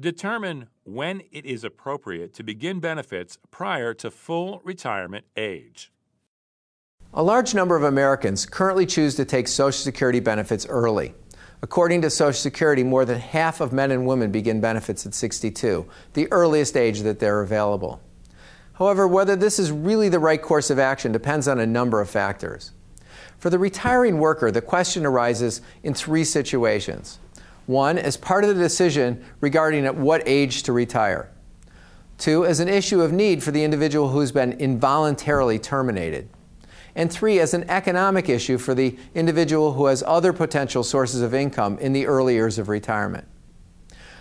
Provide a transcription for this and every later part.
Determine when it is appropriate to begin benefits prior to full retirement age. A large number of Americans currently choose to take Social Security benefits early. According to Social Security, more than half of men and women begin benefits at 62, the earliest age that they're available. However, whether this is really the right course of action depends on a number of factors. For the retiring worker, the question arises in three situations. One, as part of the decision regarding at what age to retire. Two, as an issue of need for the individual who's been involuntarily terminated. And three, as an economic issue for the individual who has other potential sources of income in the early years of retirement.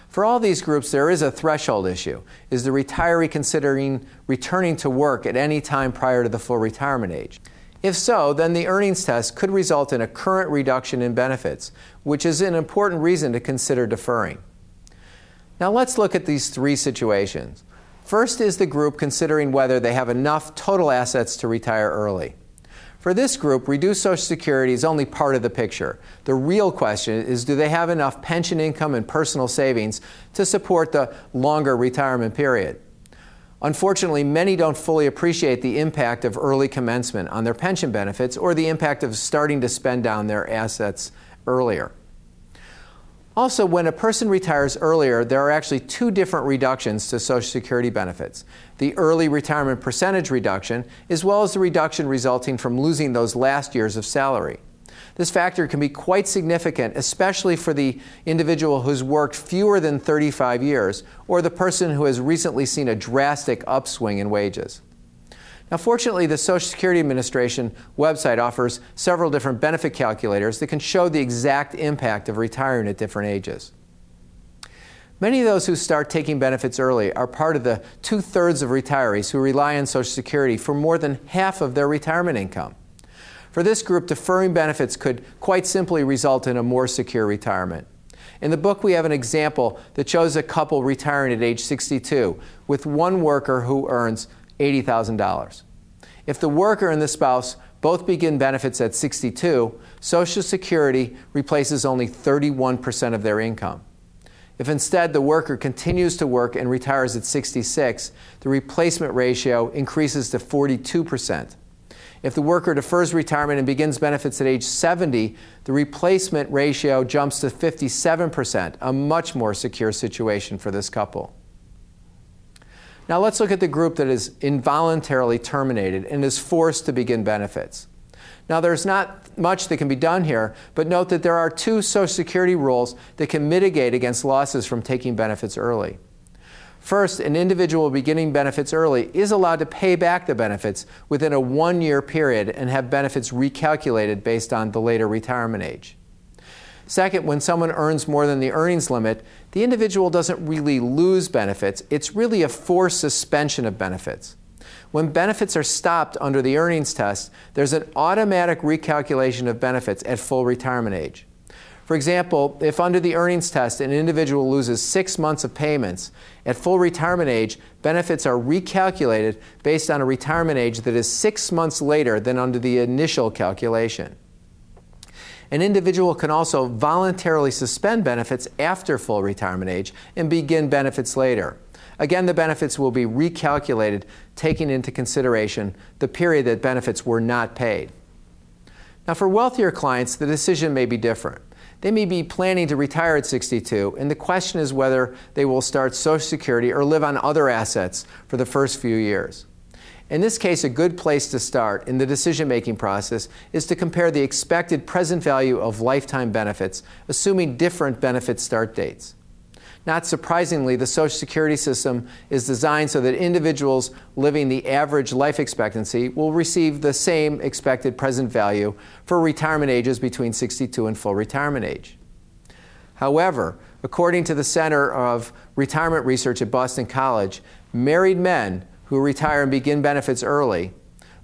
For all these groups, there is a threshold issue. Is the retiree considering returning to work at any time prior to the full retirement age? If so, then the earnings test could result in a current reduction in benefits, which is an important reason to consider deferring. Now let's look at these three situations. First is the group considering whether they have enough total assets to retire early. For this group, reduced Social Security is only part of the picture. The real question is do they have enough pension income and personal savings to support the longer retirement period? Unfortunately, many don't fully appreciate the impact of early commencement on their pension benefits or the impact of starting to spend down their assets earlier. Also, when a person retires earlier, there are actually two different reductions to Social Security benefits the early retirement percentage reduction, as well as the reduction resulting from losing those last years of salary. This factor can be quite significant, especially for the individual who's worked fewer than 35 years or the person who has recently seen a drastic upswing in wages. Now, fortunately, the Social Security Administration website offers several different benefit calculators that can show the exact impact of retiring at different ages. Many of those who start taking benefits early are part of the two thirds of retirees who rely on Social Security for more than half of their retirement income. For this group, deferring benefits could quite simply result in a more secure retirement. In the book, we have an example that shows a couple retiring at age 62 with one worker who earns $80,000. If the worker and the spouse both begin benefits at 62, Social Security replaces only 31% of their income. If instead the worker continues to work and retires at 66, the replacement ratio increases to 42%. If the worker defers retirement and begins benefits at age 70, the replacement ratio jumps to 57%, a much more secure situation for this couple. Now let's look at the group that is involuntarily terminated and is forced to begin benefits. Now there's not much that can be done here, but note that there are two Social Security rules that can mitigate against losses from taking benefits early. First, an individual beginning benefits early is allowed to pay back the benefits within a one year period and have benefits recalculated based on the later retirement age. Second, when someone earns more than the earnings limit, the individual doesn't really lose benefits. It's really a forced suspension of benefits. When benefits are stopped under the earnings test, there's an automatic recalculation of benefits at full retirement age. For example, if under the earnings test an individual loses six months of payments, at full retirement age, benefits are recalculated based on a retirement age that is six months later than under the initial calculation. An individual can also voluntarily suspend benefits after full retirement age and begin benefits later. Again, the benefits will be recalculated, taking into consideration the period that benefits were not paid. Now, for wealthier clients, the decision may be different. They may be planning to retire at 62, and the question is whether they will start Social Security or live on other assets for the first few years. In this case, a good place to start in the decision making process is to compare the expected present value of lifetime benefits, assuming different benefit start dates. Not surprisingly, the Social Security system is designed so that individuals living the average life expectancy will receive the same expected present value for retirement ages between 62 and full retirement age. However, according to the Center of Retirement Research at Boston College, married men who retire and begin benefits early,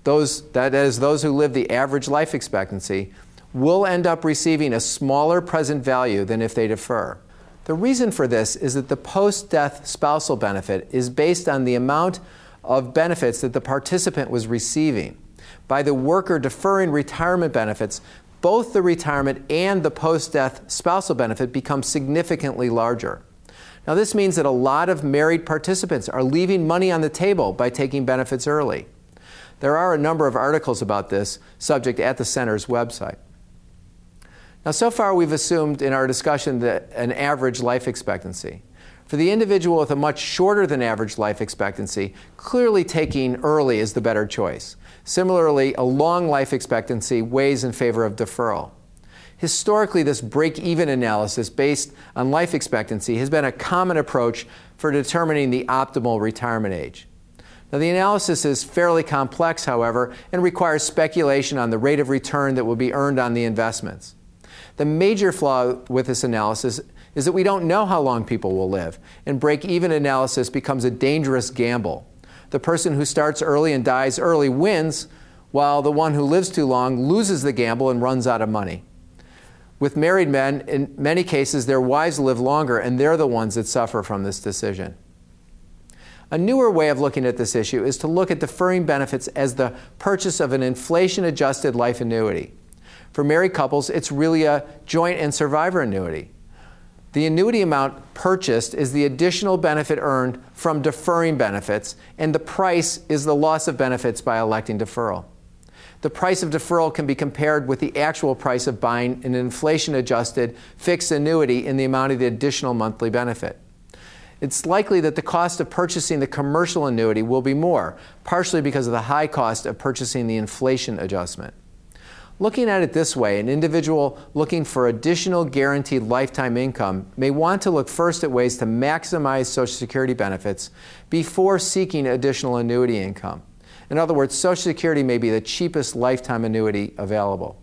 those, that is, those who live the average life expectancy, will end up receiving a smaller present value than if they defer. The reason for this is that the post death spousal benefit is based on the amount of benefits that the participant was receiving. By the worker deferring retirement benefits, both the retirement and the post death spousal benefit become significantly larger. Now, this means that a lot of married participants are leaving money on the table by taking benefits early. There are a number of articles about this subject at the center's website. Now, so far we've assumed in our discussion that an average life expectancy. For the individual with a much shorter than average life expectancy, clearly taking early is the better choice. Similarly, a long life expectancy weighs in favor of deferral. Historically, this break even analysis based on life expectancy has been a common approach for determining the optimal retirement age. Now, the analysis is fairly complex, however, and requires speculation on the rate of return that will be earned on the investments. The major flaw with this analysis is that we don't know how long people will live, and break even analysis becomes a dangerous gamble. The person who starts early and dies early wins, while the one who lives too long loses the gamble and runs out of money. With married men, in many cases, their wives live longer, and they're the ones that suffer from this decision. A newer way of looking at this issue is to look at deferring benefits as the purchase of an inflation adjusted life annuity. For married couples, it's really a joint and survivor annuity. The annuity amount purchased is the additional benefit earned from deferring benefits, and the price is the loss of benefits by electing deferral. The price of deferral can be compared with the actual price of buying an inflation adjusted fixed annuity in the amount of the additional monthly benefit. It's likely that the cost of purchasing the commercial annuity will be more, partially because of the high cost of purchasing the inflation adjustment. Looking at it this way, an individual looking for additional guaranteed lifetime income may want to look first at ways to maximize Social Security benefits before seeking additional annuity income. In other words, Social Security may be the cheapest lifetime annuity available.